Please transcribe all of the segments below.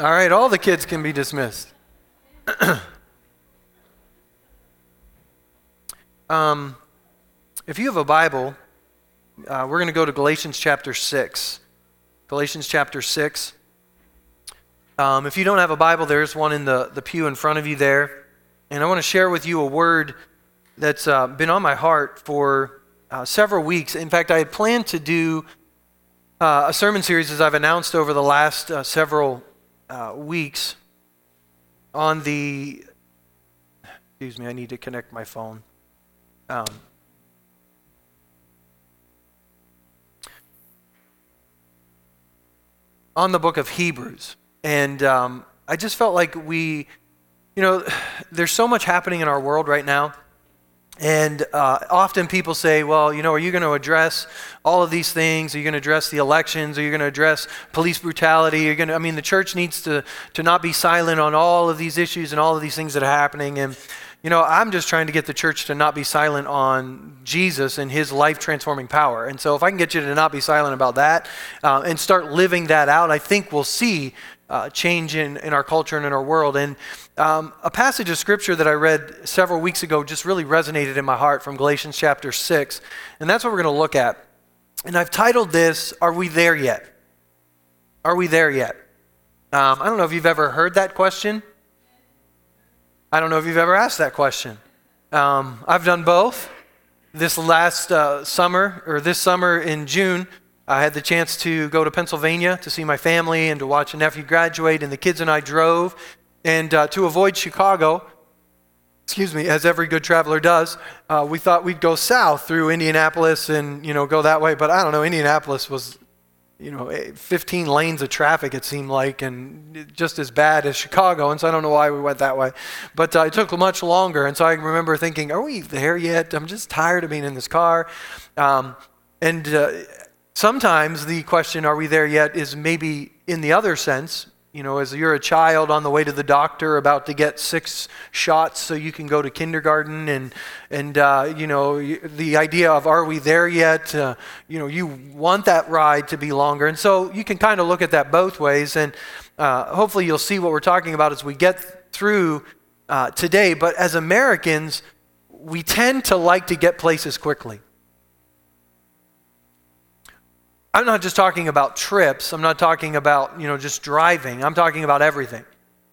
All right, all the kids can be dismissed. um, if you have a Bible, uh, we're going to go to Galatians chapter 6. Galatians chapter 6. Um, if you don't have a Bible, there's one in the, the pew in front of you there. And I want to share with you a word that's uh, been on my heart for uh, several weeks. In fact, I had planned to do uh, a sermon series, as I've announced over the last uh, several uh, weeks on the. Excuse me, I need to connect my phone. Um, on the book of Hebrews. And um, I just felt like we, you know, there's so much happening in our world right now. And uh, often people say, well, you know, are you going to address all of these things? Are you going to address the elections? Are you going to address police brutality? Are you going to, I mean, the church needs to, to not be silent on all of these issues and all of these things that are happening. And, you know, I'm just trying to get the church to not be silent on Jesus and his life transforming power. And so if I can get you to not be silent about that uh, and start living that out, I think we'll see uh, change in, in our culture and in our world. And um, a passage of scripture that I read several weeks ago just really resonated in my heart from Galatians chapter 6. And that's what we're going to look at. And I've titled this, Are We There Yet? Are we there yet? Um, I don't know if you've ever heard that question. I don't know if you've ever asked that question. Um, I've done both. This last uh, summer, or this summer in June, I had the chance to go to Pennsylvania to see my family and to watch a nephew graduate, and the kids and I drove. And uh, to avoid Chicago, excuse me, as every good traveler does, uh, we thought we'd go south through Indianapolis and you know go that way. But I don't know, Indianapolis was you know 15 lanes of traffic it seemed like, and just as bad as Chicago. And so I don't know why we went that way, but uh, it took much longer. And so I remember thinking, are we there yet? I'm just tired of being in this car. Um, and uh, Sometimes the question, are we there yet, is maybe in the other sense. You know, as you're a child on the way to the doctor about to get six shots so you can go to kindergarten, and, and uh, you know, the idea of are we there yet, uh, you know, you want that ride to be longer. And so you can kind of look at that both ways. And uh, hopefully you'll see what we're talking about as we get through uh, today. But as Americans, we tend to like to get places quickly. I'm not just talking about trips. I'm not talking about, you know, just driving. I'm talking about everything.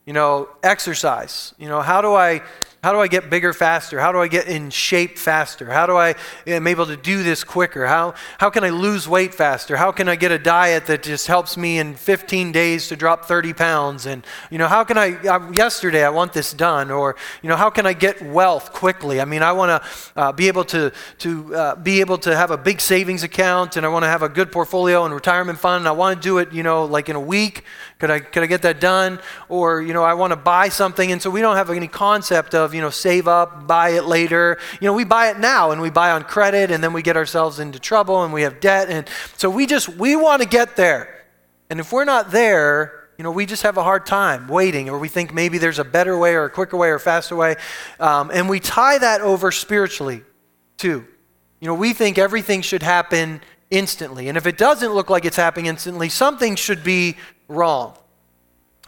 You know, exercise. You know, how do I how do I get bigger faster? How do I get in shape faster? How do I am able to do this quicker? How, how can I lose weight faster? How can I get a diet that just helps me in 15 days to drop 30 pounds? And, you know, how can I, uh, yesterday I want this done. Or, you know, how can I get wealth quickly? I mean, I want to uh, be able to, to uh, be able to have a big savings account and I want to have a good portfolio and retirement fund. And I want to do it, you know, like in a week. Could I, could I get that done? Or, you know, I want to buy something. And so we don't have any concept of, you know, save up, buy it later. You know, we buy it now and we buy on credit and then we get ourselves into trouble and we have debt. And so we just, we want to get there. And if we're not there, you know, we just have a hard time waiting, or we think maybe there's a better way, or a quicker way, or faster way. Um, and we tie that over spiritually, too. You know, we think everything should happen instantly. And if it doesn't look like it's happening instantly, something should be wrong.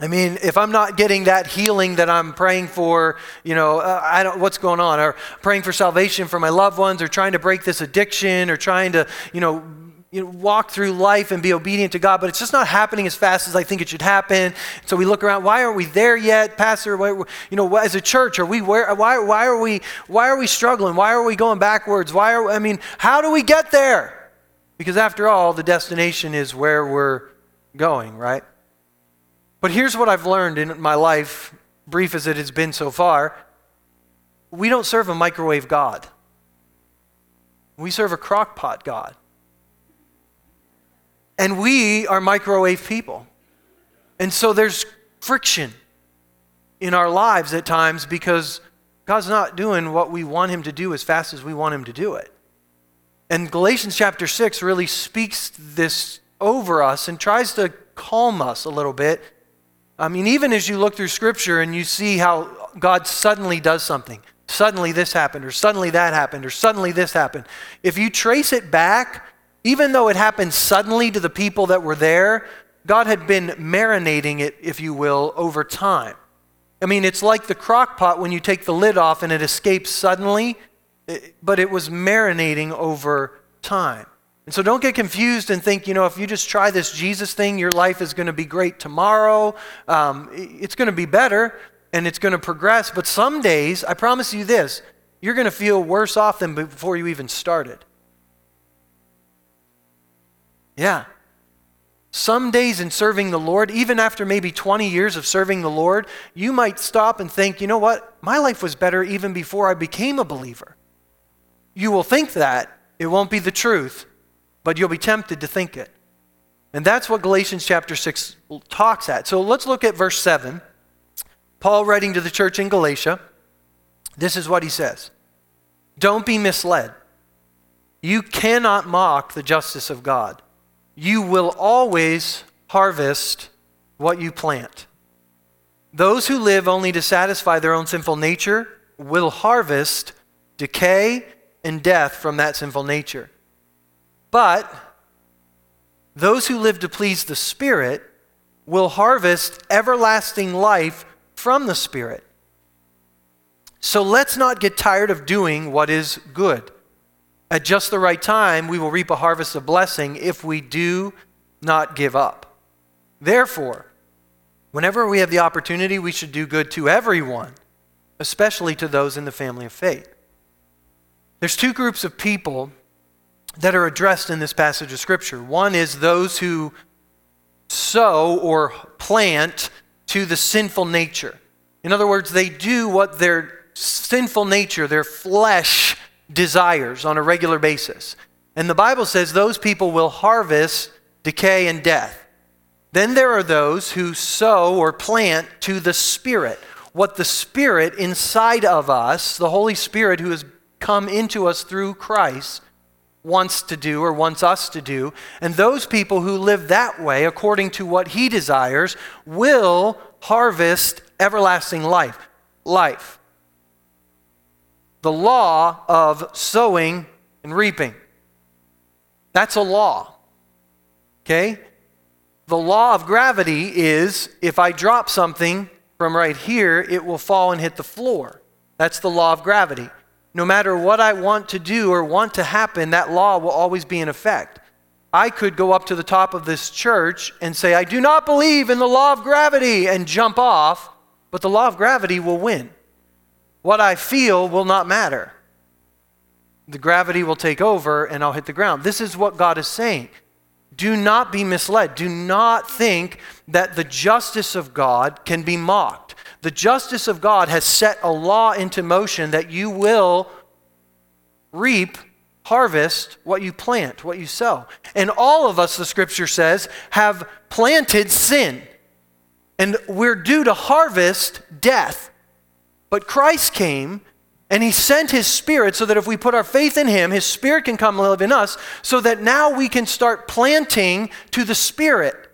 I mean, if I'm not getting that healing that I'm praying for, you know, uh, I don't, what's going on? Or praying for salvation for my loved ones, or trying to break this addiction, or trying to, you know, you know, walk through life and be obedient to God, but it's just not happening as fast as I think it should happen. So we look around. Why aren't we there yet, Pastor? Why, you know, as a church, are we where? Why, why are we? Why are we struggling? Why are we going backwards? Why are? I mean, how do we get there? Because after all, the destination is where we're going, right? But here's what I've learned in my life, brief as it has been so far we don't serve a microwave God, we serve a crockpot God. And we are microwave people. And so there's friction in our lives at times because God's not doing what we want Him to do as fast as we want Him to do it. And Galatians chapter 6 really speaks this over us and tries to calm us a little bit I mean, even as you look through Scripture and you see how God suddenly does something, suddenly this happened, or suddenly that happened, or suddenly this happened, if you trace it back, even though it happened suddenly to the people that were there, God had been marinating it, if you will, over time. I mean, it's like the crock pot when you take the lid off and it escapes suddenly, eh, but it was marinating over time. And so don't get confused and think, you know, if you just try this Jesus thing, your life is going to be great tomorrow. Um, it's going to be better and it's going to progress. But some days, I promise you this, you're going to feel worse off than before you even started. Yeah. Some days in serving the Lord, even after maybe 20 years of serving the Lord, you might stop and think, you know what? My life was better even before I became a believer. You will think that. It won't be the truth, but you'll be tempted to think it. And that's what Galatians chapter 6 talks at. So let's look at verse 7. Paul writing to the church in Galatia, this is what he says Don't be misled. You cannot mock the justice of God you will always harvest what you plant. Those who live only to satisfy their own sinful nature will harvest decay and death from that sinful nature. But those who live to please the Spirit will harvest everlasting life from the Spirit. So let's not get tired of doing what is good. At just the right time, we will reap a harvest of blessing if we do not give up. Therefore, whenever we have the opportunity, we should do good to everyone, especially to those in the family of faith. There's two groups of people that are addressed in this passage of Scripture. One is those who sow or plant to the sinful nature. In other words, they do what their sinful nature, their flesh, desires on a regular basis. And the Bible says those people will harvest decay and death. Then there are those who sow or plant to the Spirit. What the Spirit inside of us, the Holy Spirit who has come into us through Christ, wants to do or wants us to do. And those people who live that way, according to what He desires, will harvest everlasting life. Life the law of sowing and reaping. That's a law. Okay? The law of gravity is if I drop something from right here, it will fall and hit the floor. That's the law of gravity. No matter what I want to do or want to happen, that law will always be in effect. I could go up to the top of this church and say, I do not believe in the law of gravity, and jump off, but the law of gravity will win. What I feel will not matter. The gravity will take over and I'll hit the ground. This is what God is saying. Do not be misled. Do not think that the justice of God can be mocked. The justice of God has set a law into motion that you will reap, harvest what you plant, what you sow. And all of us, the scripture says, have planted sin. And we're due to harvest death. But Christ came and he sent his spirit so that if we put our faith in him, his spirit can come live in us so that now we can start planting to the spirit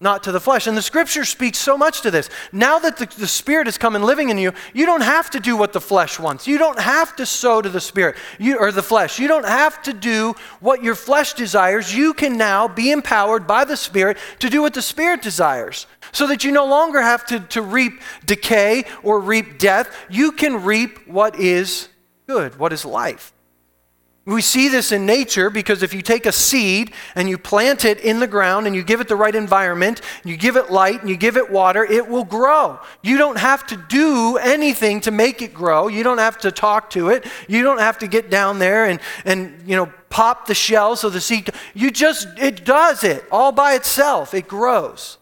not to the flesh. And the scripture speaks so much to this. Now that the, the, Spirit is come and living in you, you don't have to do what the flesh wants. You don't have to sow to the Spirit you, or the flesh. You don't have to do what your flesh desires. You can now be empowered by the Spirit to do what the Spirit desires. So that you no longer have to, to reap decay or reap death. You can reap what is good, what is life. We see this in nature because if you take a seed and you plant it in the ground and you give it the right environment, you give it light and you give it water, it will grow. You don't have to do anything to make it grow. You don't have to talk to it. You don't have to get down there and, and you know, pop the shell so the seed. You just, it does it all by itself. It grows.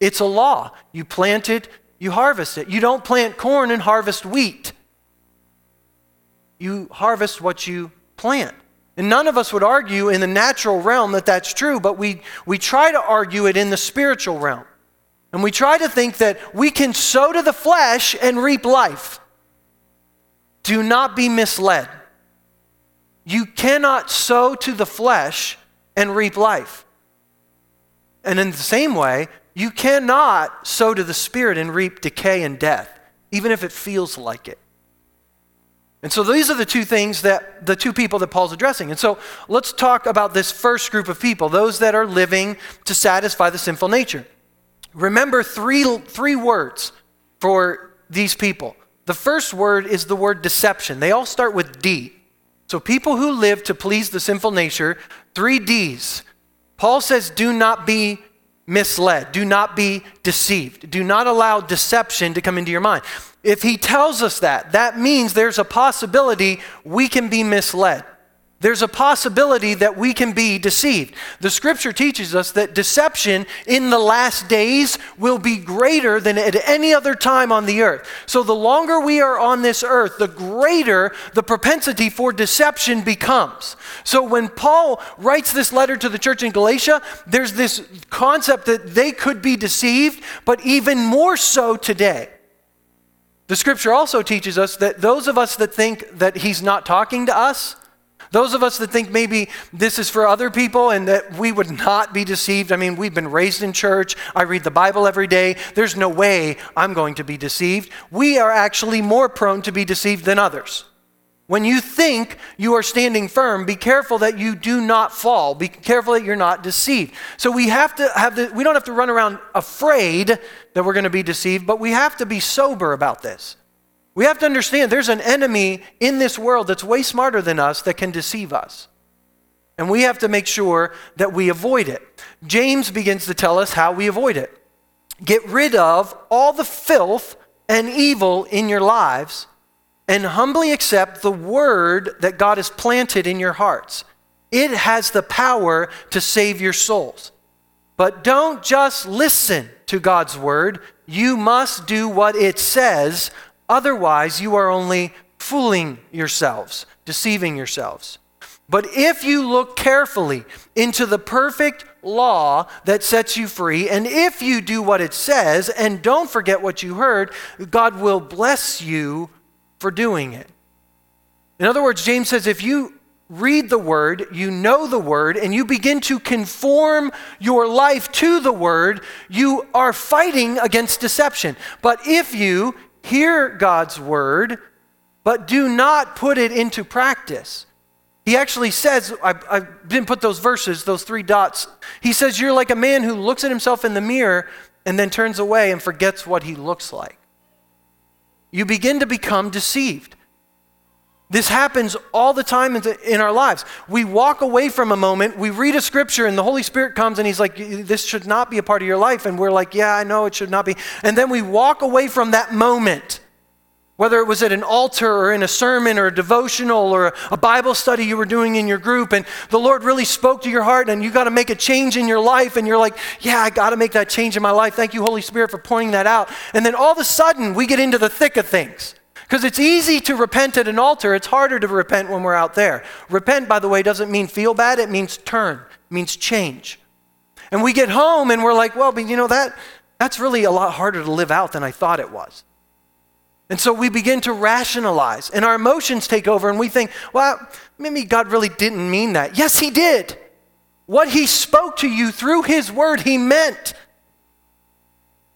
It's a law. You plant it, you harvest it. You don't plant corn and harvest wheat. You harvest what you plant. And none of us would argue in the natural realm that that's true, but we, we try to argue it in the spiritual realm. And we try to think that we can sow to the flesh and reap life. Do not be misled. You cannot sow to the flesh and reap life. And in the same way, you cannot sow to the spirit and reap decay and death, even if it feels like it. And so these are the two things that the two people that Paul's addressing. And so let's talk about this first group of people, those that are living to satisfy the sinful nature. Remember three, three words for these people. The first word is the word deception. They all start with D. So people who live to please the sinful nature, three D's. Paul says, do not be misled, do not be deceived, do not allow deception to come into your mind. If he tells us that, that means there's a possibility we can be misled. There's a possibility that we can be deceived. The scripture teaches us that deception in the last days will be greater than at any other time on the earth. So, the longer we are on this earth, the greater the propensity for deception becomes. So, when Paul writes this letter to the church in Galatia, there's this concept that they could be deceived, but even more so today. The scripture also teaches us that those of us that think that he's not talking to us, those of us that think maybe this is for other people and that we would not be deceived. I mean, we've been raised in church. I read the Bible every day. There's no way I'm going to be deceived. We are actually more prone to be deceived than others. When you think you are standing firm, be careful that you do not fall. Be careful that you're not deceived. So we have to have the, we don't have to run around afraid that we're going to be deceived, but we have to be sober about this. We have to understand there's an enemy in this world that's way smarter than us that can deceive us. And we have to make sure that we avoid it. James begins to tell us how we avoid it. Get rid of all the filth and evil in your lives and humbly accept the word that God has planted in your hearts. It has the power to save your souls. But don't just listen to God's word, you must do what it says. Otherwise, you are only fooling yourselves, deceiving yourselves. But if you look carefully into the perfect law that sets you free, and if you do what it says and don't forget what you heard, God will bless you for doing it. In other words, James says if you read the word, you know the word, and you begin to conform your life to the word, you are fighting against deception. But if you hear God's word, but do not put it into practice, he actually says, I, I, didn't put those verses, those three dots. He says, You're like a man who looks at himself in the mirror and then turns away and forgets what he looks like you begin to become deceived. This happens all the time in our lives. We walk away from a moment, we read a scripture, and the Holy Spirit comes and He's like, This should not be a part of your life. And we're like, Yeah, I know it should not be. And then we walk away from that moment whether it was at an altar or in a sermon or a devotional or a Bible study you were doing in your group, and the Lord really spoke to your heart, and you got to make a change in your life, and you're like, Yeah, I got to make that change in my life. Thank you, Holy Spirit, for pointing that out. And then all of a sudden, we get into the thick of things. Because it's easy to repent at an altar, it's harder to repent when we're out there. Repent, by the way, doesn't mean feel bad, it means turn, means change. And we get home and we're like, well, but you know, that, that's really a lot harder to live out than I thought it was. And so we begin to rationalize, and our emotions take over, and we think, well, maybe God really didn't mean that. Yes, He did. What He spoke to you through His word, He meant.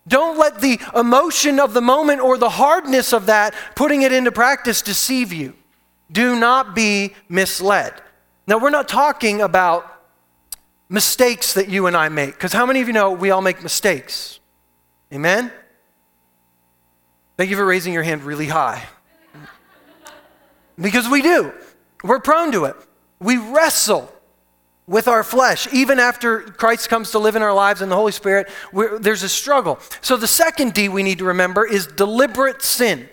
Don't let the emotion of the moment or the hardness of that, putting it into practice, deceive you. Do not be misled. Now, we're not talking about mistakes that you and I make, because how many of you know we all make mistakes? Amen? Thank you for raising your hand really high. Because we do. We're prone to it. We wrestle with our flesh. Even after Christ comes to live in our lives and the Holy Spirit, there's a struggle. So the second D we need to remember is deliberate sin.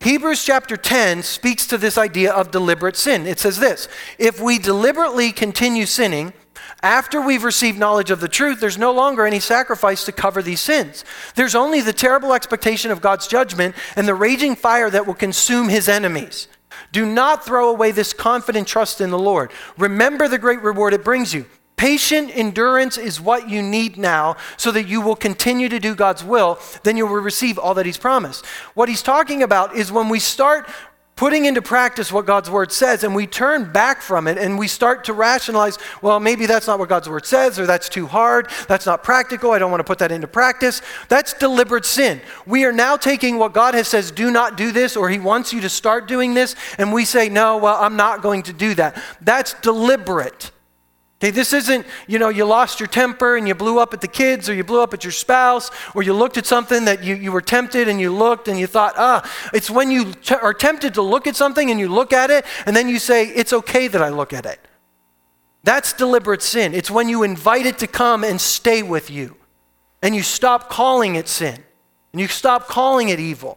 Hebrews chapter 10 speaks to this idea of deliberate sin. It says this If we deliberately continue sinning, after we've received knowledge of the truth, there's no longer any sacrifice to cover these sins. There's only the terrible expectation of God's judgment and the raging fire that will consume his enemies. Do not throw away this confident trust in the Lord. Remember the great reward it brings you. Patient endurance is what you need now so that you will continue to do God's will. Then you will receive all that He's promised. What He's talking about is when we start putting into practice what God's word says, and we turn back from it and we start to rationalize, well, maybe that's not what God's word says, or that's too hard, that's not practical, I don't want to put that into practice. That's deliberate sin. We are now taking what God has says, do not do this, or He wants you to start doing this, and we say, no, well, I'm not going to do that. That's deliberate. Okay, this isn't, you know, you lost your temper and you blew up at the kids or you blew up at your spouse or you looked at something that you, you were tempted and you looked and you thought, ah, it's when you t- are tempted to look at something and you look at it and then you say, it's okay that I look at it. That's deliberate sin. It's when you invite it to come and stay with you and you stop calling it sin and you stop calling it evil.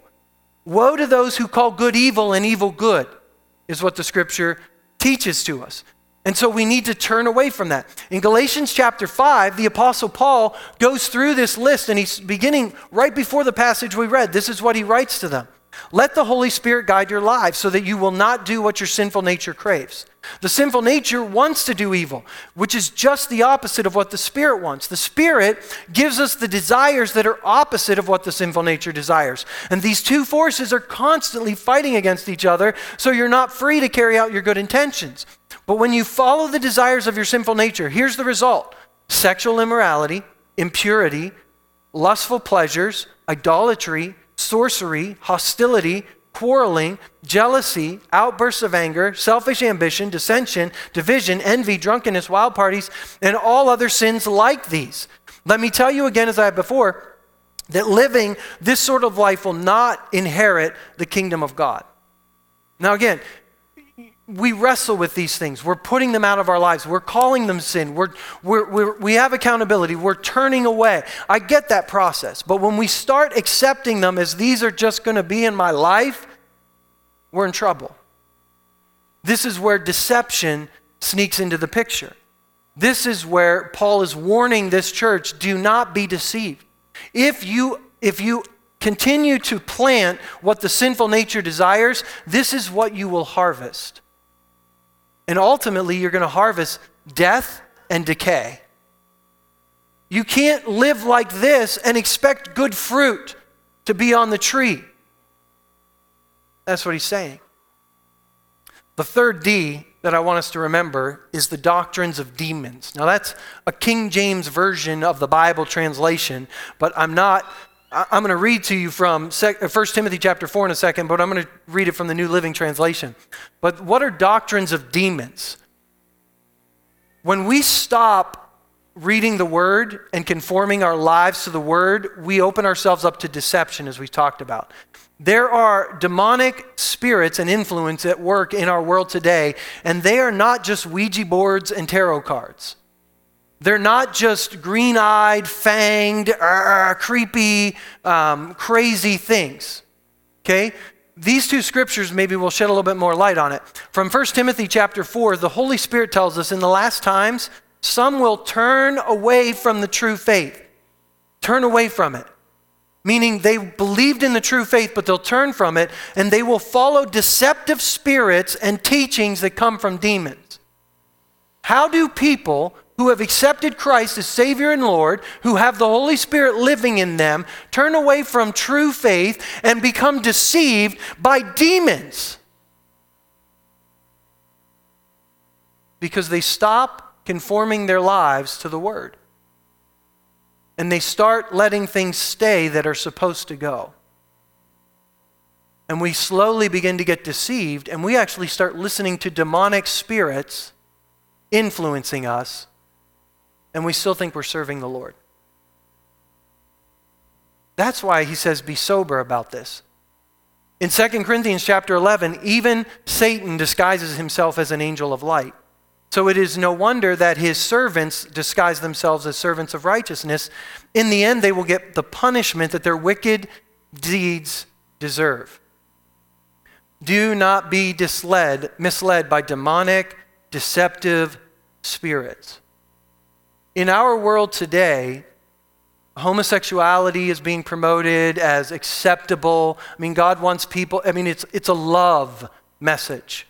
Woe to those who call good evil and evil good, is what the scripture teaches to us. And so we need to turn away from that. In Galatians chapter 5, the Apostle Paul goes through this list, and he's beginning right before the passage we read. This is what he writes to them Let the Holy Spirit guide your lives so that you will not do what your sinful nature craves. The sinful nature wants to do evil, which is just the opposite of what the Spirit wants. The Spirit gives us the desires that are opposite of what the sinful nature desires. And these two forces are constantly fighting against each other, so you're not free to carry out your good intentions. But when you follow the desires of your sinful nature, here's the result sexual immorality, impurity, lustful pleasures, idolatry, sorcery, hostility, quarreling, jealousy, outbursts of anger, selfish ambition, dissension, division, envy, drunkenness, wild parties, and all other sins like these. Let me tell you again, as I have before, that living this sort of life will not inherit the kingdom of God. Now, again, we wrestle with these things. We're putting them out of our lives. We're calling them sin. We're, we're, we're, we have accountability. We're turning away. I get that process. But when we start accepting them as these are just going to be in my life, we're in trouble. This is where deception sneaks into the picture. This is where Paul is warning this church do not be deceived. If you, if you continue to plant what the sinful nature desires, this is what you will harvest. And ultimately, you're going to harvest death and decay. You can't live like this and expect good fruit to be on the tree. That's what he's saying. The third D that I want us to remember is the doctrines of demons. Now, that's a King James version of the Bible translation, but I'm not I'm going to read to you from 1 uh, Timothy chapter 4 in a second, but I'm going to read it from the New Living Translation. But what are doctrines of demons? When we stop reading the Word and conforming our lives to the Word, we open ourselves up to deception, as we talked about. There are demonic spirits and influence at work in our world today, and they are not just Ouija boards and tarot cards. They're not just green eyed, fanged, uh, creepy, um, crazy things. Okay? These two scriptures maybe will shed a little bit more light on it. From 1 Timothy chapter 4, the Holy Spirit tells us in the last times, some will turn away from the true faith. Turn away from it. Meaning they believed in the true faith, but they'll turn from it and they will follow deceptive spirits and teachings that come from demons. How do people who have accepted Christ as Savior and Lord, who have the Holy Spirit living in them, turn away from true faith and become deceived by demons. Because they stop conforming their lives to the Word. And they start letting things stay that are supposed to go. And we slowly begin to get deceived, and we actually start listening to demonic spirits influencing us and we still think we're serving the Lord. That's why he says, be sober about this. In 2 Corinthians chapter 11, even Satan disguises himself as an angel of light. So it is no wonder that his servants disguise themselves as servants of righteousness. In the end, they will get the punishment that their wicked deeds deserve. Do not be misled, misled by demonic, deceptive spirits. In our world today, homosexuality is being promoted as acceptable. I mean, God wants people, I mean, it's, it's a love message.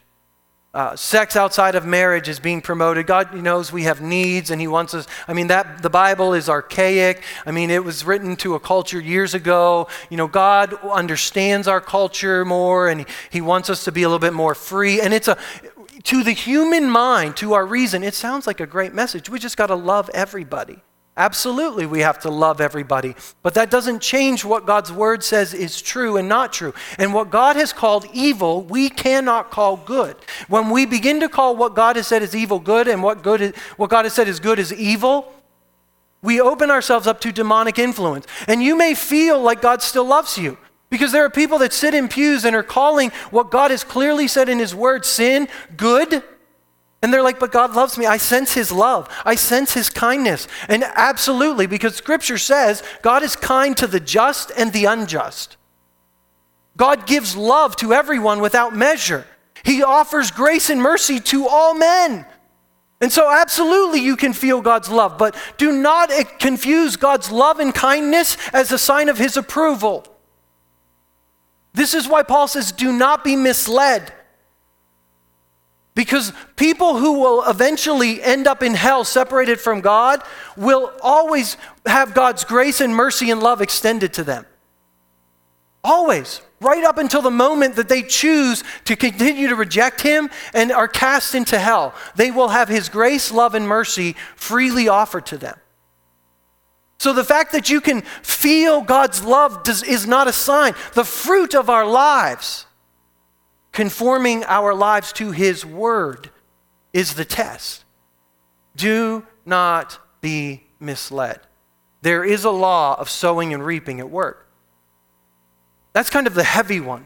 uh, sex outside of marriage is being promoted. God knows we have needs and He wants us. I mean, that the Bible is archaic. I mean, it was written to a culture years ago. You know, God understands our culture more and He wants us to be a little bit more free. And it's a, to the human mind, to our reason, it sounds like a great message. We just got to love everybody. Absolutely, we have to love everybody. But that doesn't change what God's word says is true and not true. And what God has called evil, we cannot call good. When we begin to call what God has said is evil good and what, good is, what God has said is good is evil, we open ourselves up to demonic influence. And you may feel like God still loves you. Because there are people that sit in pews and are calling what God has clearly said in His Word sin good and they're like, but God loves me. I sense His love. I sense His kindness. And absolutely, because Scripture says God is kind to the just and the unjust. God gives love to everyone without measure. He offers grace and mercy to all men. And so, absolutely, you can feel God's love, but do not eh, confuse God's love and kindness as a sign of His approval. This is why Paul says, do not be misled. Because people who will eventually end up in hell separated from God will always have God's grace and mercy and love extended to them. Always. Right up until the moment that they choose to continue to reject Him and are cast into hell, they will have His grace, love, and mercy freely offered to them. So the fact that you can feel God's love does, is not a sign. The fruit of our lives Conforming our lives to His Word is the test. Do not be misled. There is a law of sowing and reaping at work. That's kind of the heavy one,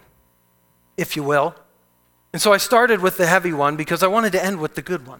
if you will. And so I started with the heavy one because I wanted to end with the good one.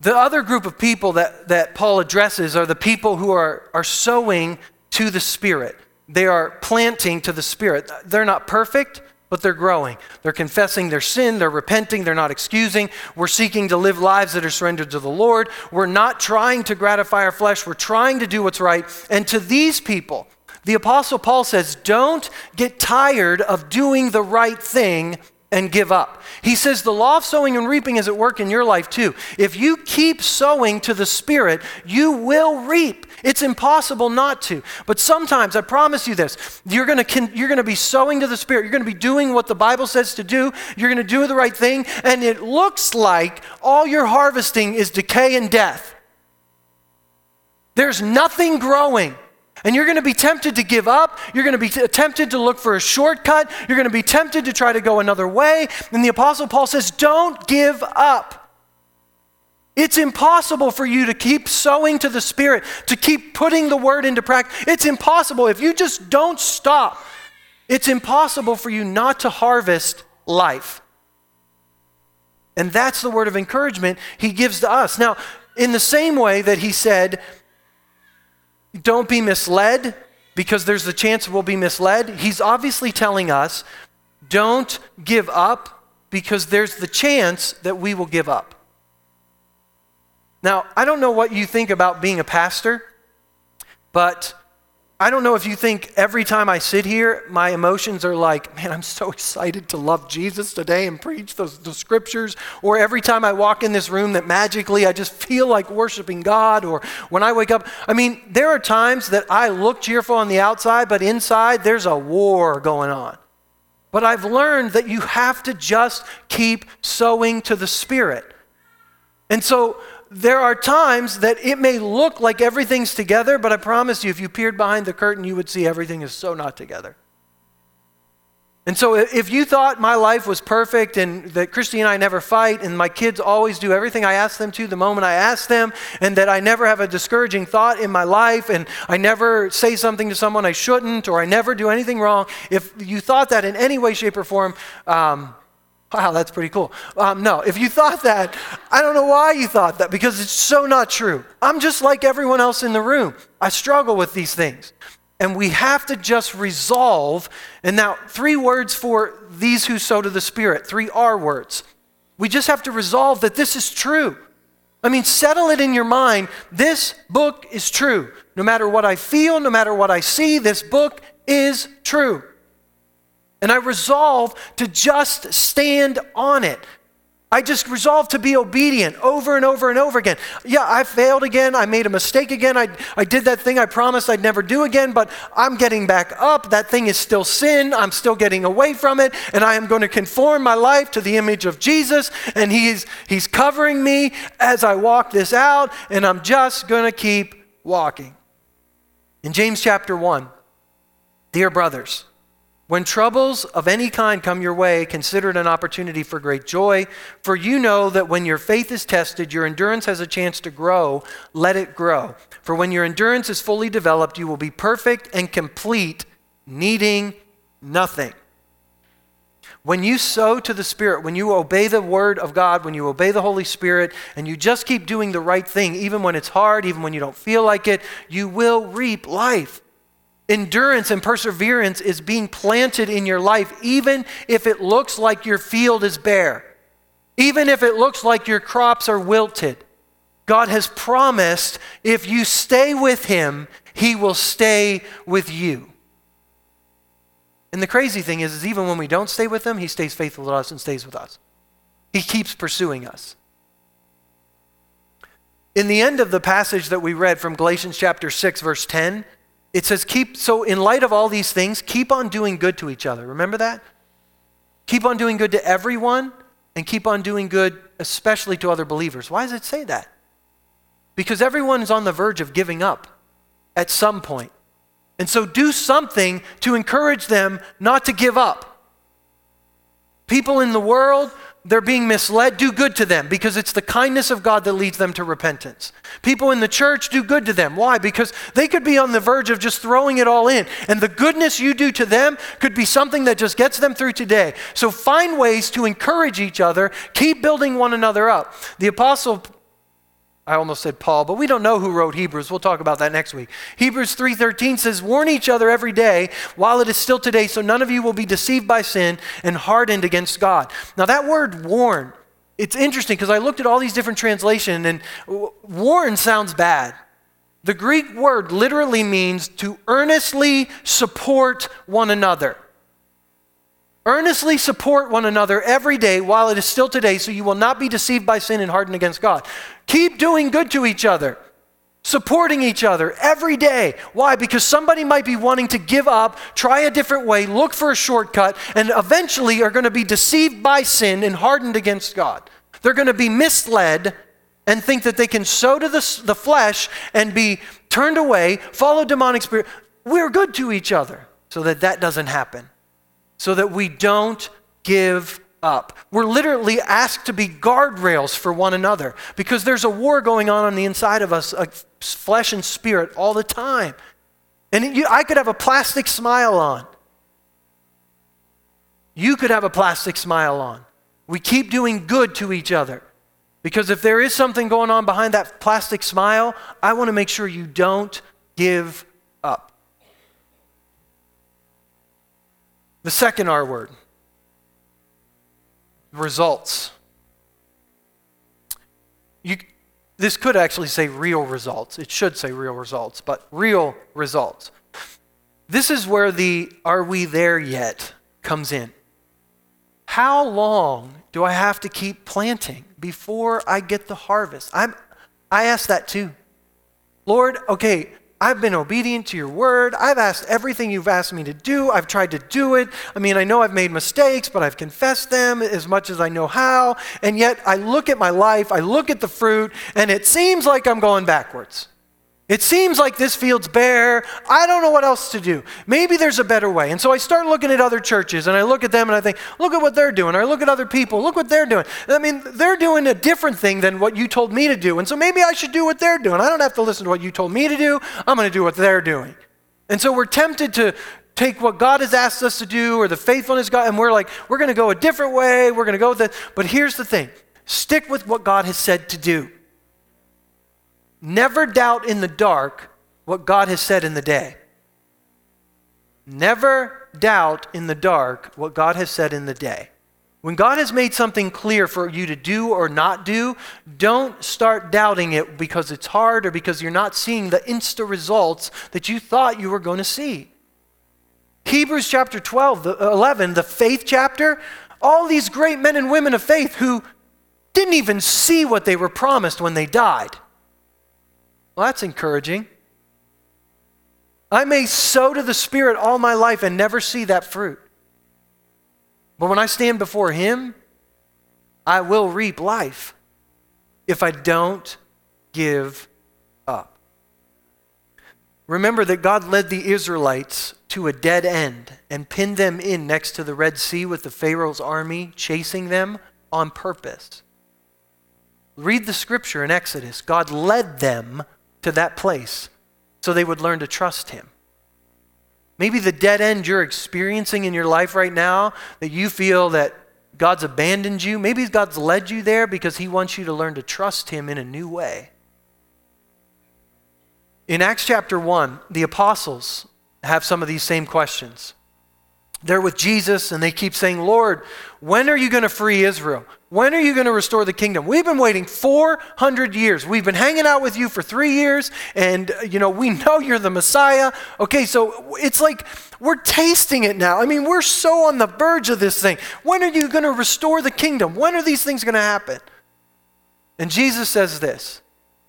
The other group of people that, that Paul addresses are the people who are, are sowing to the Spirit. They are planting to the Spirit. They're not perfect, but they're growing. They're confessing their sin, they're repenting, they're not excusing. We're seeking to live lives that are surrendered to the Lord. We're not trying to gratify our flesh, we're trying to do what's right. And to these people, the Apostle Paul says, don't get tired of doing the right thing and give up. He says the law of sowing and reaping is at work in your life too. If you keep sowing to the Spirit, you will reap. It's impossible not to. But sometimes, I promise you this, you're going to you're going to be sowing to the Spirit. You're going to be doing what the Bible says to do. You're going to do the right thing. And it looks like all you're harvesting is decay and death. There's nothing growing. And you're going to be tempted to give up. You're going to be t- tempted to look for a shortcut. You're going to be tempted to try to go another way. And the Apostle Paul says, Don't give up. It's impossible for you to keep sowing to the Spirit, to keep putting the word into practice. It's impossible. If you just don't stop, it's impossible for you not to harvest life. And that's the word of encouragement he gives to us. Now, in the same way that he said, don't be misled, because there's the chance we'll be misled, he's obviously telling us, don't give up, because there's the chance that we will give up. Now, I don't know what you think about being a pastor, but I don't know if you think every time I sit here, my emotions are like, man, I'm so excited to love Jesus today and preach the, the scriptures. Or every time I walk in this room, that magically I just feel like worshiping God. Or when I wake up, I mean, there are times that I look cheerful on the outside, but inside there's a war going on. But I've learned that you have to just keep sowing to the Spirit. And so there are times that it may look like everything's together, but I promise you, if you peered behind the curtain, you would see everything is so not together. And so, if you thought my life was perfect and that Christy and I never fight and my kids always do everything I ask them to the moment I ask them, and that I never have a discouraging thought in my life and I never say something to someone I shouldn't or I never do anything wrong, if you thought that in any way, shape, or form, um, Wow, that's pretty cool. Um, no, if you thought that, I don't know why you thought that because it's so not true. I'm just like everyone else in the room. I struggle with these things. And we have to just resolve. And now, three words for these who sow to the Spirit, three R words. We just have to resolve that this is true. I mean, settle it in your mind. This book is true. No matter what I feel, no matter what I see, this book is true. And I resolve to just stand on it. I just resolved to be obedient over and over and over again. Yeah, I failed again. I made a mistake again. I, I did that thing I promised I'd never do again, but I'm getting back up. That thing is still sin. I'm still getting away from it. And I am going to conform my life to the image of Jesus. And he's, he's covering me as I walk this out. And I'm just going to keep walking. In James chapter 1, dear brothers, when troubles of any kind come your way, consider it an opportunity for great joy, for you know that when your faith is tested, your endurance has a chance to grow. Let it grow. For when your endurance is fully developed, you will be perfect and complete, needing nothing. When you sow to the Spirit, when you obey the Word of God, when you obey the Holy Spirit, and you just keep doing the right thing, even when it's hard, even when you don't feel like it, you will reap life. Endurance and perseverance is being planted in your life, even if it looks like your field is bare, even if it looks like your crops are wilted. God has promised if you stay with Him, He will stay with you. And the crazy thing is, is even when we don't stay with Him, He stays faithful to us and stays with us. He keeps pursuing us. In the end of the passage that we read from Galatians chapter 6, verse 10, it says, keep, so in light of all these things, keep on doing good to each other. Remember that? Keep on doing good to everyone and keep on doing good, especially to other believers. Why does it say that? Because everyone is on the verge of giving up at some point. And so do something to encourage them not to give up. People in the world they're being misled, do good to them because it's the kindness of God that leads them to repentance. People in the church do good to them. Why? Because they could be on the verge of just throwing it all in. And the goodness you do to them could be something that just gets them through today. So find ways to encourage each other, keep building one another up. The apostle I almost said Paul, but we don't know who wrote Hebrews. We'll talk about that next week. Hebrews 3:13 says, "Warn each other every day while it is still today, so none of you will be deceived by sin and hardened against God." Now that word warn, it's interesting because I looked at all these different translations and warn sounds bad. The Greek word literally means to earnestly support one another. Earnestly support one another every day while it is still today, so you will not be deceived by sin and hardened against God. Keep doing good to each other, supporting each other every day. Why? Because somebody might be wanting to give up, try a different way, look for a shortcut, and eventually are going to be deceived by sin and hardened against God. They're going to be misled and think that they can sow to the, the flesh and be turned away, follow demonic spirit. We're good to each other so that that doesn't happen so that we don't give up. We're literally asked to be guardrails for one another because there's a war going on on the inside of us, flesh and spirit, all the time. And you, I could have a plastic smile on. You could have a plastic smile on. We keep doing good to each other. Because if there is something going on behind that plastic smile, I want to make sure you don't give up. The second R word results. You, this could actually say real results. It should say real results, but real results. This is where the are we there yet comes in. How long do I have to keep planting before I get the harvest? I'm, I ask that too. Lord, okay, I've been obedient to your word. I've asked everything you've asked me to do. I've tried to do it. I mean, I know I've made mistakes, but I've confessed them as much as I know how. And yet I look at my life, I look at the fruit, and it seems like I'm going backwards. It seems like this field's bare. I don't know what else to do. Maybe there's a better way. And so I start looking at other churches and I look at them and I think, look at what they're doing. Or I look at other people, look what they're doing. I mean, they're doing a different thing than what you told me to do. And so maybe I should do what they're doing. I don't have to listen to what you told me to do. I'm going to do what they're doing. And so we're tempted to take what God has asked us to do or the faithfulness God, and we're like, we're going to go a different way. We're going to go with it. But here's the thing stick with what God has said to do. Never doubt in the dark what God has said in the day. Never doubt in the dark what God has said in the day. When God has made something clear for you to do or not do, don't start doubting it because it's hard or because you're not seeing the insta results that you thought you were going to see. Hebrews chapter 12, the, uh, 11, the faith chapter, all these great men and women of faith who didn't even see what they were promised when they died. Well, that's encouraging. I may sow to the Spirit all my life and never see that fruit. But when I stand before Him, I will reap life if I don't give up. Remember that God led the Israelites to a dead end and pinned them in next to the Red Sea with the Pharaoh's army chasing them on purpose. Read the scripture in Exodus. God led them to that place so they would learn to trust Him. Maybe the dead end you're experiencing in your life right now, that you feel that God's abandoned you, maybe God's led you there because He wants you to learn to trust Him in a new way. In Acts chapter 1, the apostles have some of these same questions. They're with Jesus and they keep saying, Lord, when are you going to free Israel? When are you going to restore the kingdom? We've been waiting 400 years. We've been hanging out with you for three years, and, uh, you know, we know you're the Messiah. Okay, so it's like we're tasting it now. I mean, we're so on the verge of this thing. When are you going to restore the kingdom? When are these things going to happen? And Jesus says this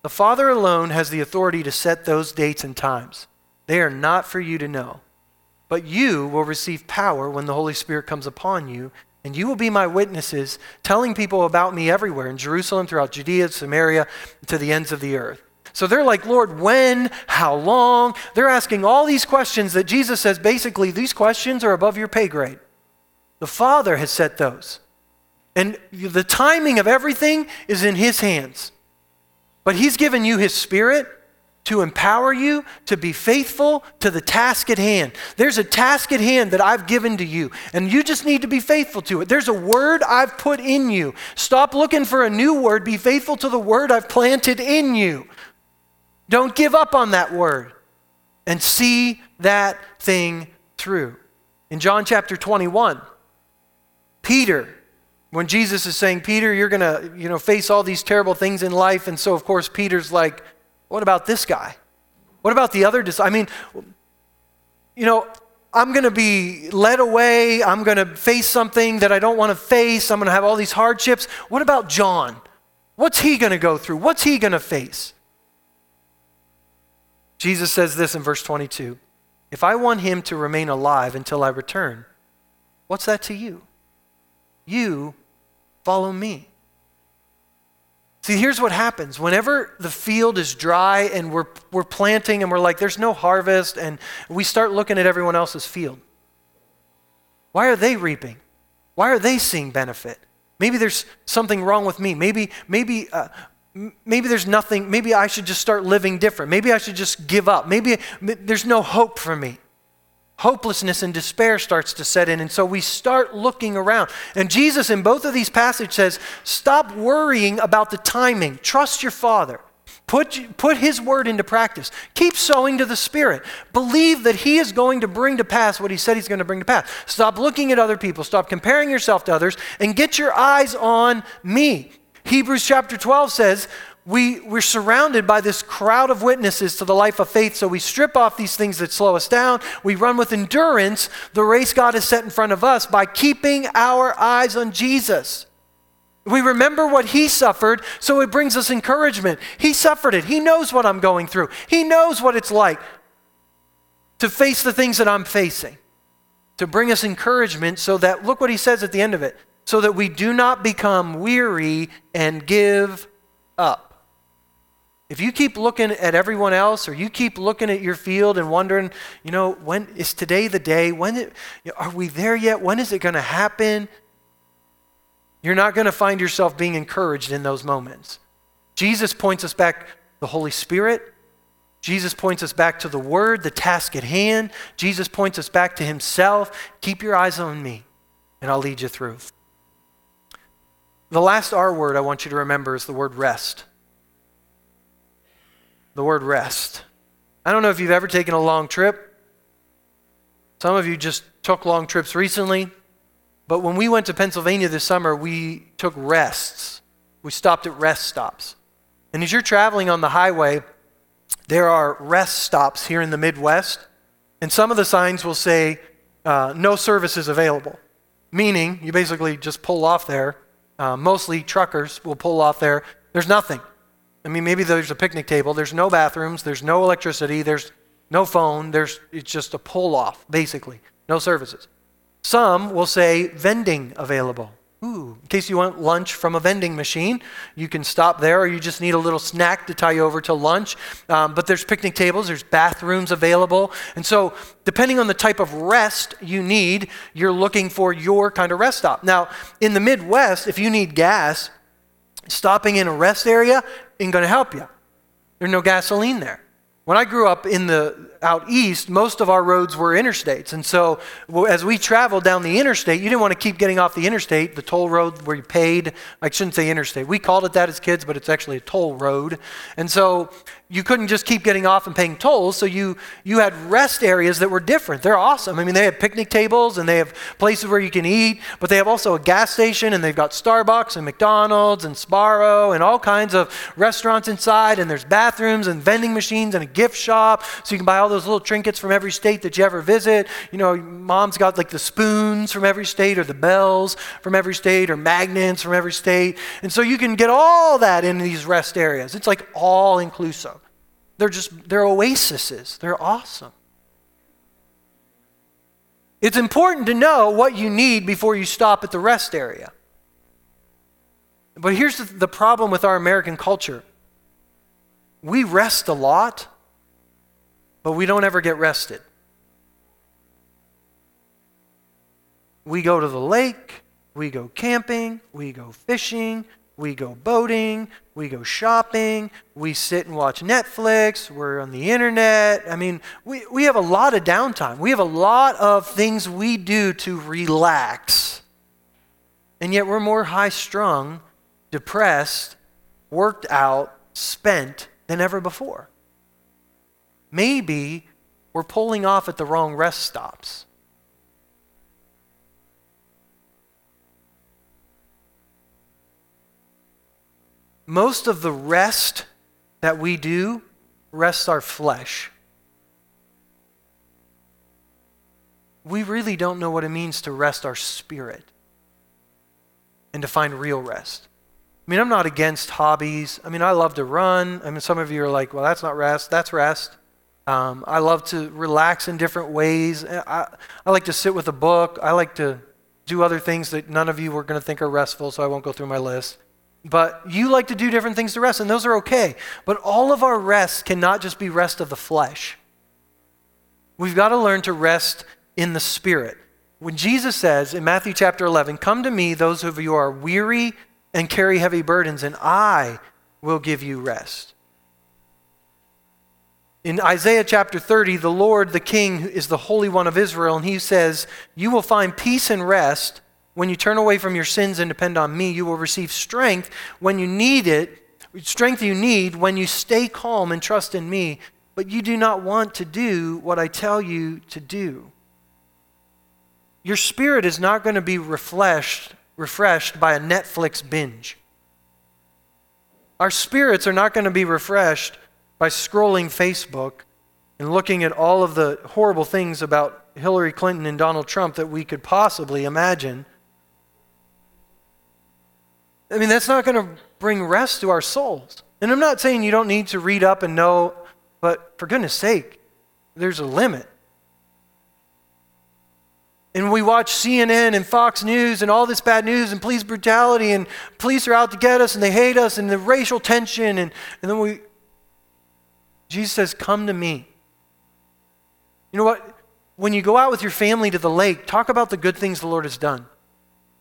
The Father alone has the authority to set those dates and times. They are not for you to know. But you will receive power when the Holy Spirit comes upon you, and you will be my witnesses, telling people about me everywhere in Jerusalem, throughout Judea, Samaria, to the ends of the earth. So they're like, Lord, when? How long? They're asking all these questions that Jesus says basically, these questions are above your pay grade. The Father has set those. And the timing of everything is in His hands. But He's given you His Spirit to empower you to be faithful to the task at hand. There's a task at hand that I've given to you, and you just need to be faithful to it. There's a word I've put in you. Stop looking for a new word. Be faithful to the word I've planted in you. Don't give up on that word and see that thing through. In John chapter 21, Peter, when Jesus is saying, Peter, you're going to you know, face all these terrible things in life. And so, of course, Peter's like, what about this guy? What about the other? I mean, you know, I'm going to be led away. I'm going to face something that I don't want to face. I'm going to have all these hardships. What about John? What's he going to go through? What's he going to face? Jesus says this in verse 22 If I want him to remain alive until I return, what's that to you? You follow me. See, here's what happens. Whenever the field is dry and we're, we're planting and we're like, there's no harvest, and we start looking at everyone else's field. Why are they reaping? Why are they seeing benefit? Maybe there's something wrong with me. Maybe, maybe, uh, maybe there's nothing. Maybe I should just start living different. Maybe I should just give up. Maybe there's no hope for me hopelessness and despair starts to set in. And so we start looking around. And Jesus, in both of these passages, says, Stop worrying about the timing. Trust your Father. Put, put His word into practice. Keep sowing to the Spirit. Believe that He is going to bring to pass what He said He's going to bring to pass. Stop looking at other people. Stop comparing yourself to others and get your eyes on me. Hebrews chapter 12 says, we, we're surrounded by this crowd of witnesses to the life of faith, so we strip off these things that slow us down. We run with endurance the race God has set in front of us by keeping our eyes on Jesus. We remember what he suffered, so it brings us encouragement. He suffered it. He knows what I'm going through. He knows what it's like to face the things that I'm facing, to bring us encouragement so that, look what he says at the end of it, so that we do not become weary and give up. If you keep looking at everyone else or you keep looking at your field and wondering, you know, when is today the day? When it, are we there yet? When is it going to happen? You're not going to find yourself being encouraged in those moments. Jesus points us back the Holy Spirit. Jesus points us back to the word, the task at hand. Jesus points us back to himself. Keep your eyes on me and I'll lead you through. The last R word I want you to remember is the word rest the word rest. I don't know if you've ever taken a long trip. Some of you just took long trips recently. But when we went to Pennsylvania this summer, we took rests. We stopped at rest stops. And as you're traveling on the highway, there are rest stops here in the Midwest. And some of the signs will say, uh, no services available, meaning you basically just pull off there. Uh, mostly truckers will pull off there. There's nothing. I mean, maybe there's a picnic table. There's no bathrooms. There's no electricity. There's no phone. There's, it's just a pull off, basically. No services. Some will say vending available. Ooh, in case you want lunch from a vending machine, you can stop there, or you just need a little snack to tie you over to lunch. Um, but there's picnic tables, there's bathrooms available. And so, depending on the type of rest you need, you're looking for your kind of rest stop. Now, in the Midwest, if you need gas, stopping in a rest area ain't going to help you. There's no gasoline there. When I grew up in the out east, most of our roads were interstates. And so as we traveled down the interstate, you didn't want to keep getting off the interstate, the toll road where you paid. I shouldn't say interstate. We called it that as kids, but it's actually a toll road. And so you couldn't just keep getting off and paying tolls, so you, you had rest areas that were different. They're awesome. I mean, they have picnic tables and they have places where you can eat, but they have also a gas station and they've got Starbucks and McDonald's and Sbarro and all kinds of restaurants inside, and there's bathrooms and vending machines and a gift shop, so you can buy all those little trinkets from every state that you ever visit. You know, mom's got like the spoons from every state or the bells from every state or magnets from every state. And so you can get all that in these rest areas. It's like all inclusive. They're just, they're oases. They're awesome. It's important to know what you need before you stop at the rest area. But here's the, the problem with our American culture we rest a lot, but we don't ever get rested. We go to the lake, we go camping, we go fishing, we go boating, we go shopping, we sit and watch Netflix, we're on the internet. I mean, we, we have a lot of downtime. We have a lot of things we do to relax. And yet we're more high strung, depressed, worked out, spent than ever before. Maybe we're pulling off at the wrong rest stops. Most of the rest that we do rests our flesh. We really don't know what it means to rest our spirit and to find real rest. I mean, I'm not against hobbies. I mean, I love to run. I mean, some of you are like, well, that's not rest, that's rest. Um, I love to relax in different ways. I, I like to sit with a book. I like to do other things that none of you were going to think are restful, so I won't go through my list. But you like to do different things to rest, and those are okay. But all of our rest cannot just be rest of the flesh. We've got to learn to rest in the spirit. When Jesus says in Matthew chapter 11, Come to me, those of you who are weary and carry heavy burdens, and I will give you rest. In Isaiah chapter 30, the Lord, the King, is the Holy One of Israel, and he says, You will find peace and rest when you turn away from your sins and depend on me, you will receive strength when you need it, strength you need when you stay calm and trust in me, but you do not want to do what I tell you to do. Your spirit is not going to be refreshed, refreshed by a Netflix binge. Our spirits are not going to be refreshed by scrolling Facebook and looking at all of the horrible things about Hillary Clinton and Donald Trump that we could possibly imagine. I mean, that's not going to bring rest to our souls. And I'm not saying you don't need to read up and know, but for goodness sake, there's a limit. And we watch CNN and Fox News and all this bad news and police brutality and police are out to get us and they hate us and the racial tension and, and then we Jesus says, Come to me. You know what? When you go out with your family to the lake, talk about the good things the Lord has done.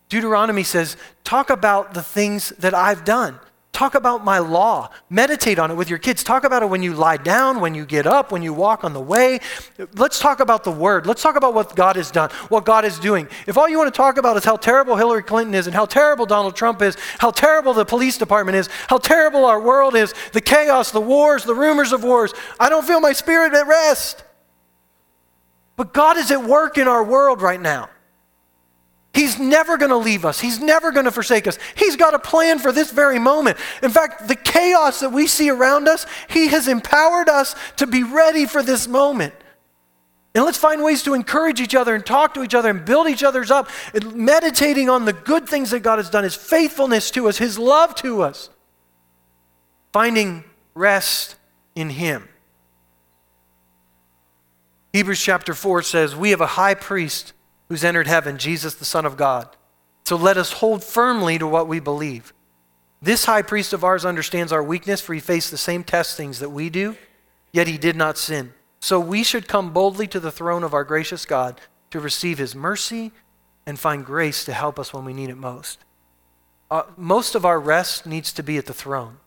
Deuteronomy says, talk about the things that I've done. Talk about my law. Meditate on it with your kids. Talk about it when you lie down, when you get up, when you walk on the way. Let's talk about the word. Let's talk about what God has done, what God is doing. If all you want to talk about is how terrible Hillary Clinton is and how terrible Donald Trump is, how terrible the police department is, how terrible our world is, the chaos, the wars, the rumors of wars, I don't feel my spirit at rest. But God is at work in our world right now. He's never going to leave us. He's never going to forsake us. He's got a plan for this very moment. In fact, the chaos that we see around us, He has empowered us to be ready for this moment. And let's find ways to encourage each other and talk to each other and build each other's up, meditating on the good things that God has done, His faithfulness to us, His love to us. Finding rest in Him. Hebrews chapter 4 says, We have a high priest who's entered heaven, Jesus, the Son of God. So let us hold firmly to what we believe. This high priest of ours understands our weakness, for he faced the same testings that we do, yet he did not sin. So we should come boldly to the throne of our gracious God to receive his mercy and find grace to help us when we need it most. Uh, most of our rest needs to be at the throne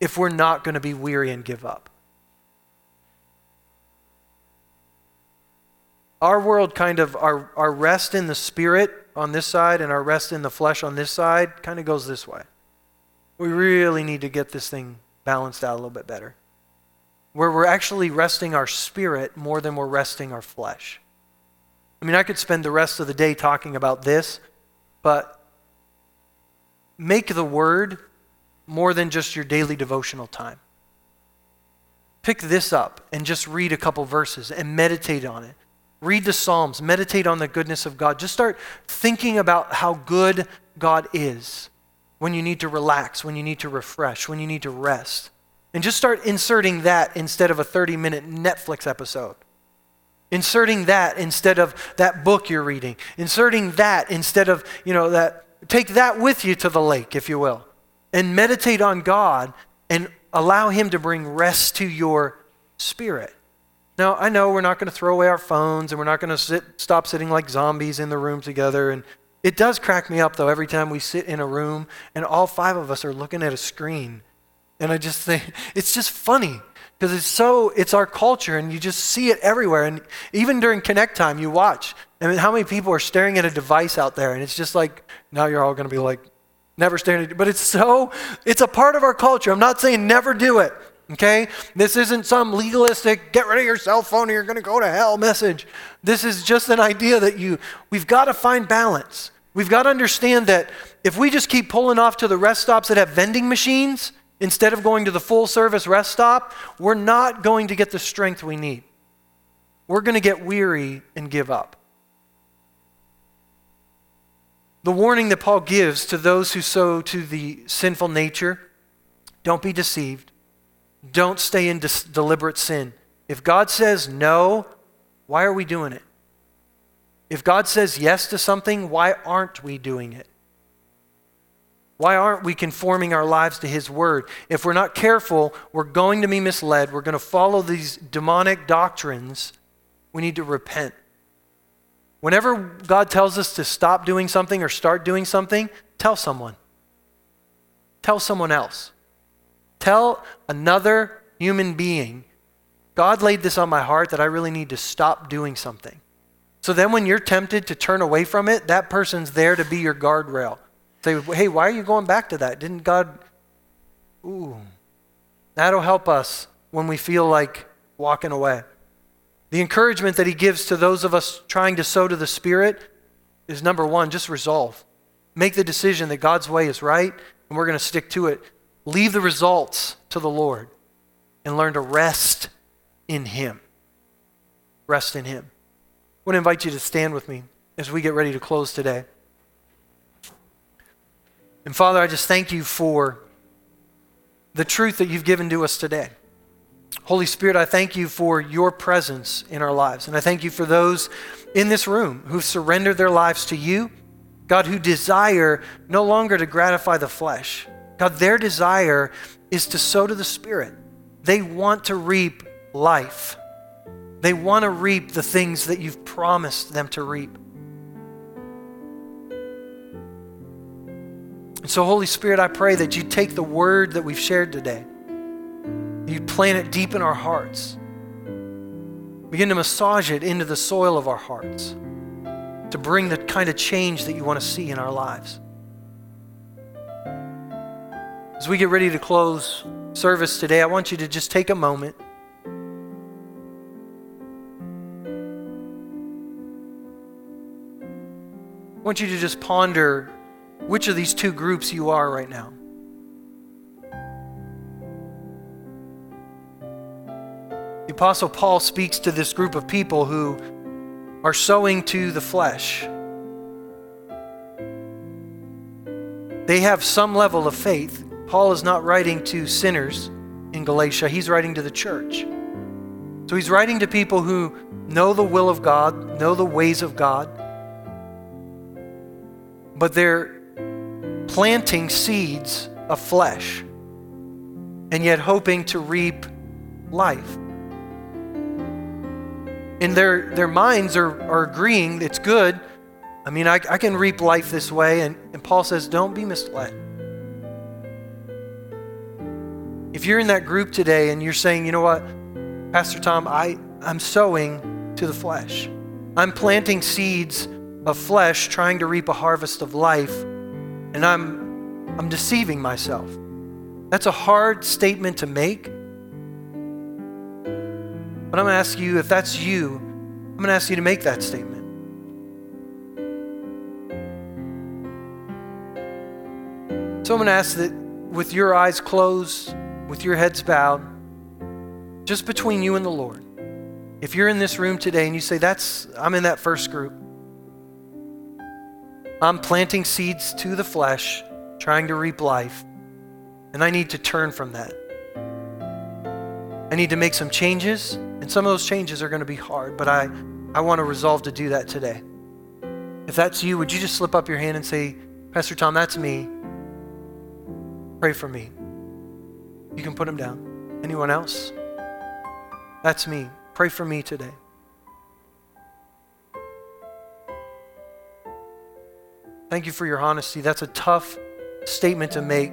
if we're not going to be weary and give up. Our world kind of, our, our rest in the spirit on this side and our rest in the flesh on this side kind of goes this way. We really need to get this thing balanced out a little bit better. Where we're actually resting our spirit more than we're resting our flesh. I mean, I could spend the rest of the day talking about this, but make the word more than just your daily devotional time. Pick this up and just read a couple verses and meditate on it. Read the Psalms, meditate on the goodness of God. Just start thinking about how good God is when you need to relax, when you need to refresh, when you need to rest. And just start inserting that instead of a 30 minute Netflix episode. Inserting that instead of that book you're reading. Inserting that instead of, you know, that. Take that with you to the lake, if you will. And meditate on God and allow Him to bring rest to your spirit. Now, I know we're not going to throw away our phones and we're not going to sit, stop sitting like zombies in the room together. And it does crack me up, though, every time we sit in a room and all five of us are looking at a screen. And I just think it's just funny because it's so, it's our culture and you just see it everywhere. And even during Connect time, you watch. I mean, how many people are staring at a device out there? And it's just like, now you're all going to be like, never staring at it. But it's so, it's a part of our culture. I'm not saying never do it. Okay? This isn't some legalistic, get rid of your cell phone or you're going to go to hell message. This is just an idea that you, we've got to find balance. We've got to understand that if we just keep pulling off to the rest stops that have vending machines instead of going to the full service rest stop, we're not going to get the strength we need. We're going to get weary and give up. The warning that Paul gives to those who sow to the sinful nature don't be deceived. Don't stay in dis- deliberate sin. If God says no, why are we doing it? If God says yes to something, why aren't we doing it? Why aren't we conforming our lives to His Word? If we're not careful, we're going to be misled. We're going to follow these demonic doctrines. We need to repent. Whenever God tells us to stop doing something or start doing something, tell someone. Tell someone else. Tell another human being, God laid this on my heart that I really need to stop doing something. So then when you're tempted to turn away from it, that person's there to be your guardrail. Say, hey, why are you going back to that? Didn't God? Ooh. That'll help us when we feel like walking away. The encouragement that he gives to those of us trying to sow to the Spirit is number one, just resolve. Make the decision that God's way is right, and we're going to stick to it. Leave the results to the Lord and learn to rest in Him. Rest in Him. I want to invite you to stand with me as we get ready to close today. And Father, I just thank you for the truth that you've given to us today. Holy Spirit, I thank you for your presence in our lives. And I thank you for those in this room who've surrendered their lives to you, God, who desire no longer to gratify the flesh, God, their desire is to sow to the Spirit. They want to reap life. They want to reap the things that you've promised them to reap. And so, Holy Spirit, I pray that you take the word that we've shared today, you plant it deep in our hearts, begin to massage it into the soil of our hearts to bring the kind of change that you want to see in our lives. As we get ready to close service today, I want you to just take a moment. I want you to just ponder which of these two groups you are right now. The Apostle Paul speaks to this group of people who are sowing to the flesh. They have some level of faith. Paul is not writing to sinners in Galatia, he's writing to the church. So he's writing to people who know the will of God, know the ways of God, but they're planting seeds of flesh and yet hoping to reap life. And their, their minds are, are agreeing it's good. I mean, I, I can reap life this way. And, and Paul says, don't be misled. If you're in that group today and you're saying, you know what, Pastor Tom, I, I'm sowing to the flesh. I'm planting seeds of flesh trying to reap a harvest of life, and I'm, I'm deceiving myself. That's a hard statement to make. But I'm going to ask you if that's you, I'm going to ask you to make that statement. So I'm going to ask that with your eyes closed, with your heads bowed, just between you and the Lord. If you're in this room today and you say, That's, I'm in that first group, I'm planting seeds to the flesh, trying to reap life, and I need to turn from that. I need to make some changes, and some of those changes are going to be hard, but I, I want to resolve to do that today. If that's you, would you just slip up your hand and say, Pastor Tom, that's me. Pray for me. You can put them down. Anyone else? That's me. Pray for me today. Thank you for your honesty. That's a tough statement to make.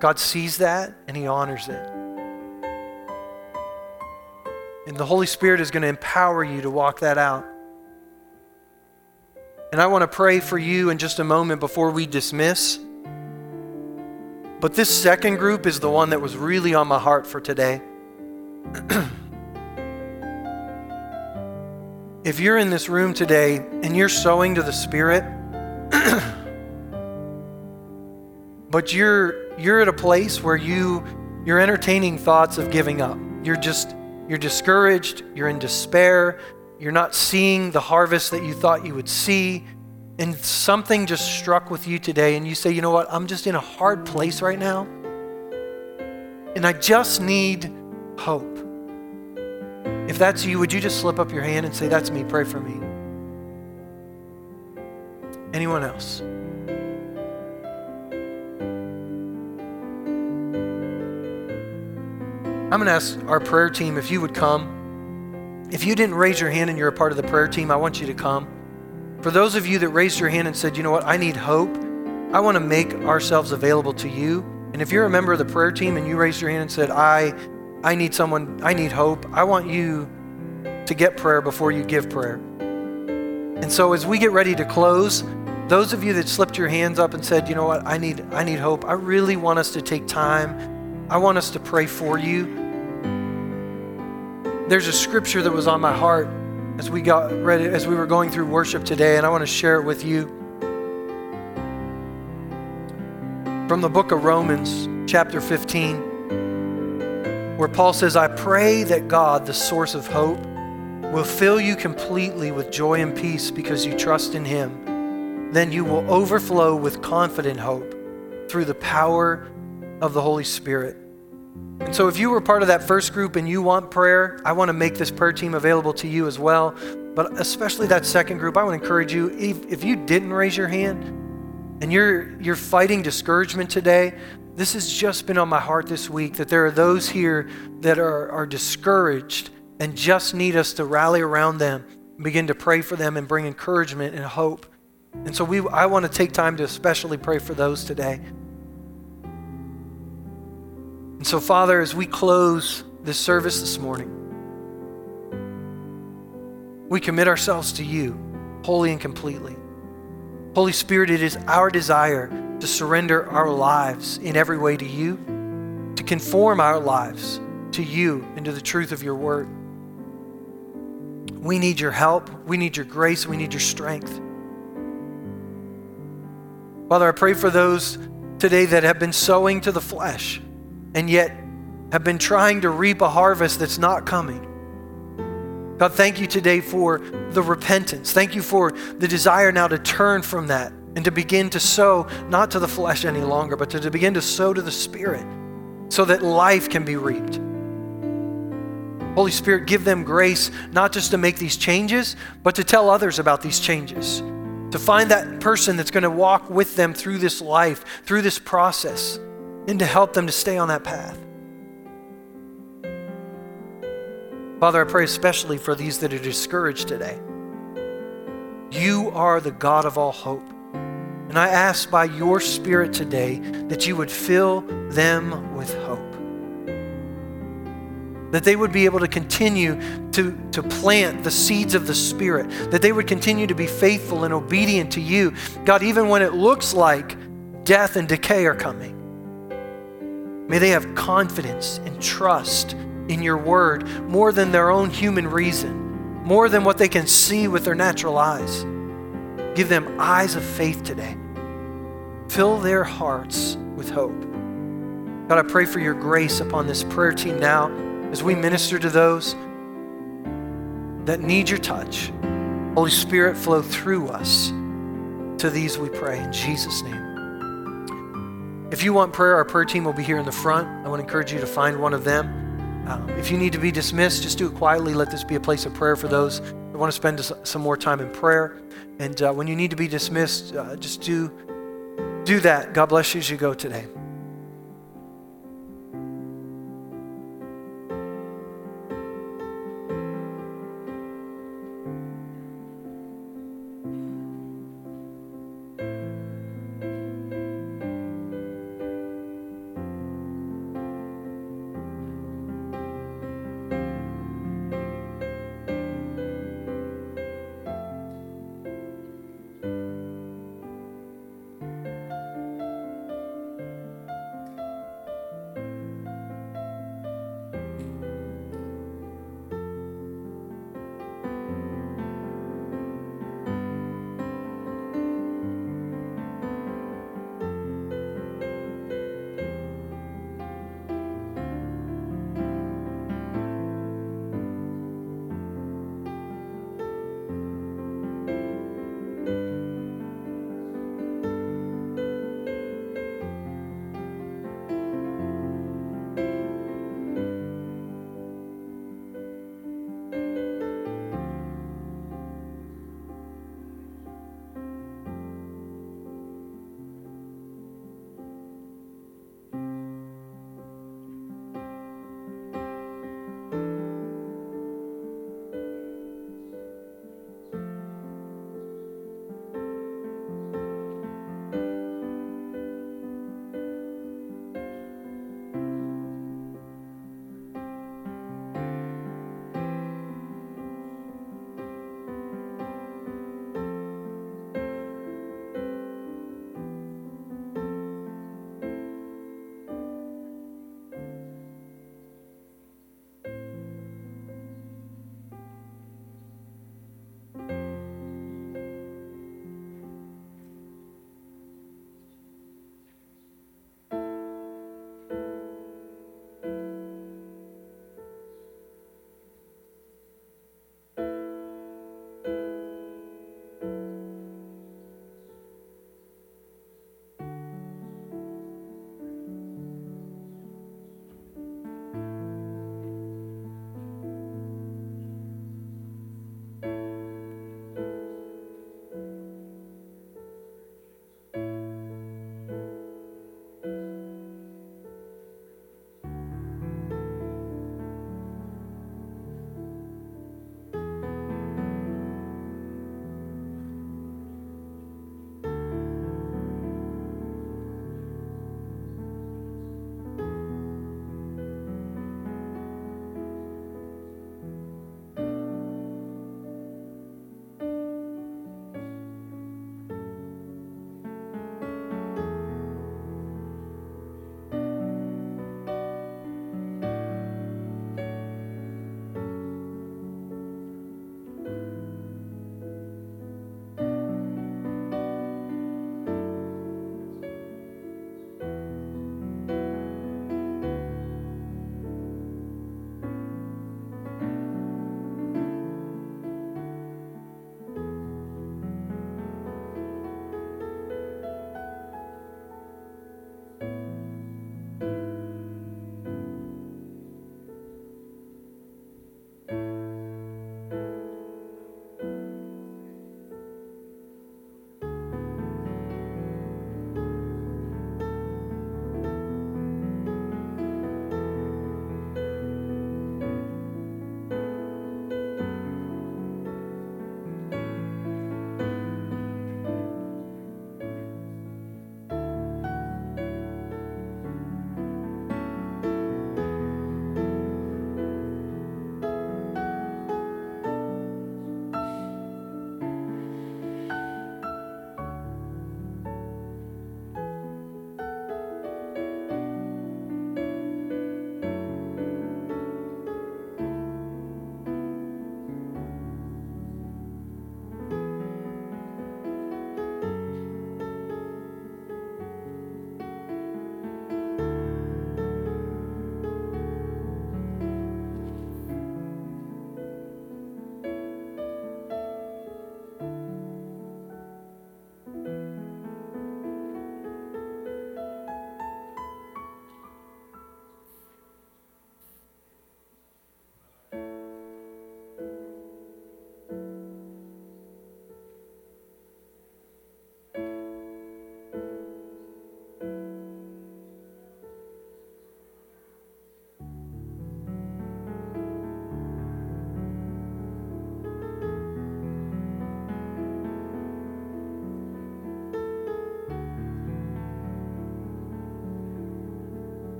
God sees that and He honors it. And the Holy Spirit is going to empower you to walk that out. And I want to pray for you in just a moment before we dismiss. But this second group is the one that was really on my heart for today. if you're in this room today and you're sowing to the Spirit, but you're you're at a place where you you're entertaining thoughts of giving up. You're just you're discouraged, you're in despair, you're not seeing the harvest that you thought you would see and something just struck with you today, and you say, you know what, I'm just in a hard place right now, and I just need hope. If that's you, would you just slip up your hand and say, That's me, pray for me? Anyone else? I'm going to ask our prayer team if you would come. If you didn't raise your hand and you're a part of the prayer team, I want you to come. For those of you that raised your hand and said, you know what, I need hope, I want to make ourselves available to you. And if you're a member of the prayer team and you raised your hand and said, I, I need someone, I need hope, I want you to get prayer before you give prayer. And so as we get ready to close, those of you that slipped your hands up and said, you know what, I need, I need hope, I really want us to take time. I want us to pray for you. There's a scripture that was on my heart as we got ready, as we were going through worship today, and I want to share it with you. From the book of Romans, chapter 15, where Paul says, I pray that God, the source of hope, will fill you completely with joy and peace because you trust in Him. Then you will overflow with confident hope through the power of the Holy Spirit. And so, if you were part of that first group and you want prayer, I want to make this prayer team available to you as well. But especially that second group, I want to encourage you if, if you didn't raise your hand and you're, you're fighting discouragement today, this has just been on my heart this week that there are those here that are, are discouraged and just need us to rally around them begin to pray for them and bring encouragement and hope. And so we, I want to take time to especially pray for those today. And so, Father, as we close this service this morning, we commit ourselves to you wholly and completely. Holy Spirit, it is our desire to surrender our lives in every way to you, to conform our lives to you and to the truth of your word. We need your help. We need your grace. We need your strength. Father, I pray for those today that have been sowing to the flesh and yet have been trying to reap a harvest that's not coming. God, thank you today for the repentance. Thank you for the desire now to turn from that and to begin to sow not to the flesh any longer, but to, to begin to sow to the Spirit so that life can be reaped. Holy Spirit, give them grace not just to make these changes, but to tell others about these changes. To find that person that's going to walk with them through this life, through this process, and to help them to stay on that path. Father, I pray especially for these that are discouraged today. You are the God of all hope. And I ask by your Spirit today that you would fill them with hope that they would be able to continue to, to plant the seeds of the Spirit, that they would continue to be faithful and obedient to you. God, even when it looks like death and decay are coming, may they have confidence and trust in your word more than their own human reason, more than what they can see with their natural eyes. Give them eyes of faith today. Fill their hearts with hope. God, I pray for your grace upon this prayer team now as we minister to those that need your touch. Holy Spirit, flow through us to these, we pray, in Jesus' name. If you want prayer, our prayer team will be here in the front. I want to encourage you to find one of them. Um, if you need to be dismissed, just do it quietly. Let this be a place of prayer for those that want to spend some more time in prayer. And uh, when you need to be dismissed, uh, just do do that. God bless you as you go today.